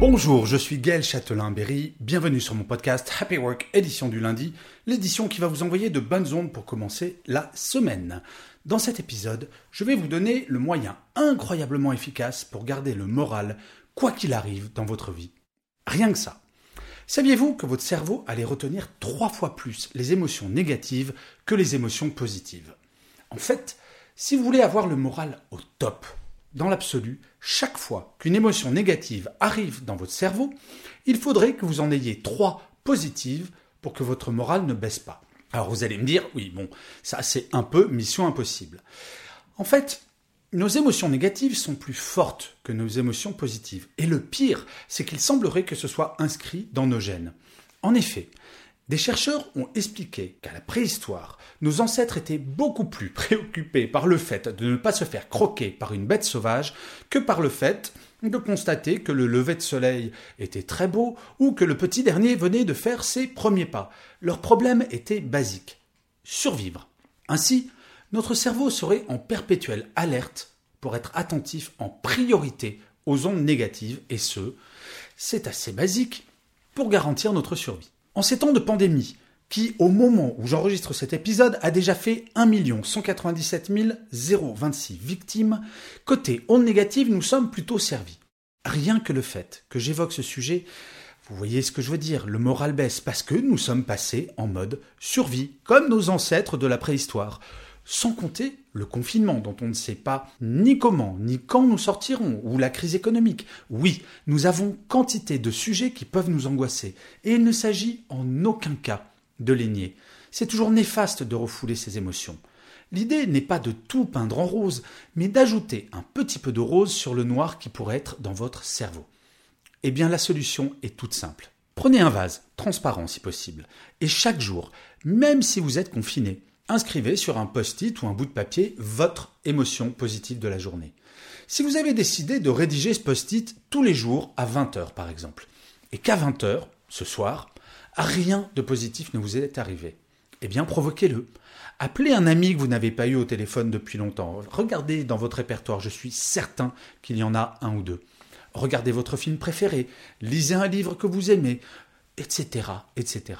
Bonjour, je suis Gaël Châtelain-Berry. Bienvenue sur mon podcast Happy Work, édition du lundi, l'édition qui va vous envoyer de bonnes ondes pour commencer la semaine. Dans cet épisode, je vais vous donner le moyen incroyablement efficace pour garder le moral, quoi qu'il arrive dans votre vie. Rien que ça. Saviez-vous que votre cerveau allait retenir trois fois plus les émotions négatives que les émotions positives? En fait, si vous voulez avoir le moral au top, dans l'absolu, chaque fois qu'une émotion négative arrive dans votre cerveau, il faudrait que vous en ayez trois positives pour que votre morale ne baisse pas. Alors vous allez me dire, oui, bon, ça c'est un peu mission impossible. En fait, nos émotions négatives sont plus fortes que nos émotions positives. Et le pire, c'est qu'il semblerait que ce soit inscrit dans nos gènes. En effet, des chercheurs ont expliqué qu'à la préhistoire, nos ancêtres étaient beaucoup plus préoccupés par le fait de ne pas se faire croquer par une bête sauvage que par le fait de constater que le lever de soleil était très beau ou que le petit dernier venait de faire ses premiers pas. Leur problème était basique. Survivre. Ainsi, notre cerveau serait en perpétuelle alerte pour être attentif en priorité aux ondes négatives et ce, c'est assez basique pour garantir notre survie. En ces temps de pandémie, qui, au moment où j'enregistre cet épisode, a déjà fait 1 197 026 victimes, côté ondes négatives, nous sommes plutôt servis. Rien que le fait que j'évoque ce sujet, vous voyez ce que je veux dire, le moral baisse parce que nous sommes passés en mode survie, comme nos ancêtres de la préhistoire. Sans compter le confinement dont on ne sait pas ni comment ni quand nous sortirons, ou la crise économique. Oui, nous avons quantité de sujets qui peuvent nous angoisser, et il ne s'agit en aucun cas de les nier. C'est toujours néfaste de refouler ces émotions. L'idée n'est pas de tout peindre en rose, mais d'ajouter un petit peu de rose sur le noir qui pourrait être dans votre cerveau. Eh bien la solution est toute simple. Prenez un vase, transparent si possible, et chaque jour, même si vous êtes confiné, inscrivez sur un post-it ou un bout de papier votre émotion positive de la journée. Si vous avez décidé de rédiger ce post-it tous les jours à 20h par exemple, et qu'à 20h, ce soir, rien de positif ne vous est arrivé, eh bien provoquez-le. Appelez un ami que vous n'avez pas eu au téléphone depuis longtemps. Regardez dans votre répertoire, je suis certain qu'il y en a un ou deux. Regardez votre film préféré, lisez un livre que vous aimez, etc., etc.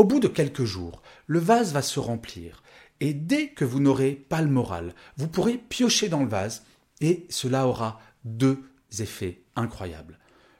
Au bout de quelques jours, le vase va se remplir, et dès que vous n'aurez pas le moral, vous pourrez piocher dans le vase, et cela aura deux effets incroyables.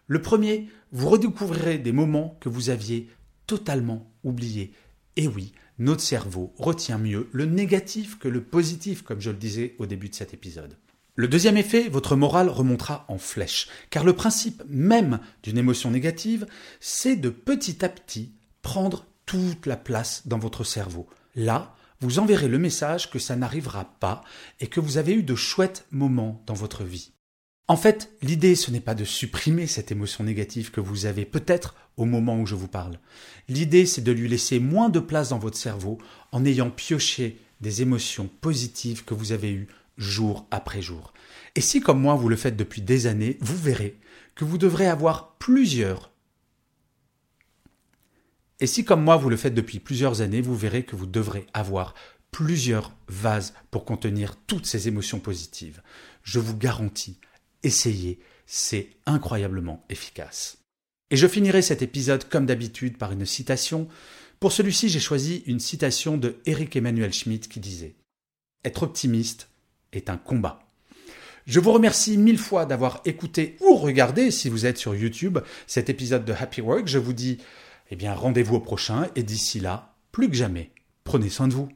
Le premier, vous redécouvrirez des moments que vous aviez totalement oubliés. Et oui, notre cerveau retient mieux le négatif que le positif, comme je le disais au début de cet épisode. Le deuxième effet, votre morale remontera en flèche, car le principe même d'une émotion négative, c'est de petit à petit prendre toute la place dans votre cerveau. Là, vous enverrez le message que ça n'arrivera pas et que vous avez eu de chouettes moments dans votre vie. En fait, l'idée, ce n'est pas de supprimer cette émotion négative que vous avez peut-être au moment où je vous parle. L'idée, c'est de lui laisser moins de place dans votre cerveau en ayant pioché des émotions positives que vous avez eues jour après jour. Et si, comme moi, vous le faites depuis des années, vous verrez que vous devrez avoir plusieurs et si comme moi vous le faites depuis plusieurs années, vous verrez que vous devrez avoir plusieurs vases pour contenir toutes ces émotions positives. Je vous garantis, essayez, c'est incroyablement efficace. Et je finirai cet épisode comme d'habitude par une citation. Pour celui-ci, j'ai choisi une citation de Eric Emmanuel Schmitt qui disait Être optimiste est un combat. Je vous remercie mille fois d'avoir écouté ou regardé, si vous êtes sur YouTube, cet épisode de Happy Work. Je vous dis eh bien, rendez-vous au prochain et d'ici là, plus que jamais, prenez soin de vous.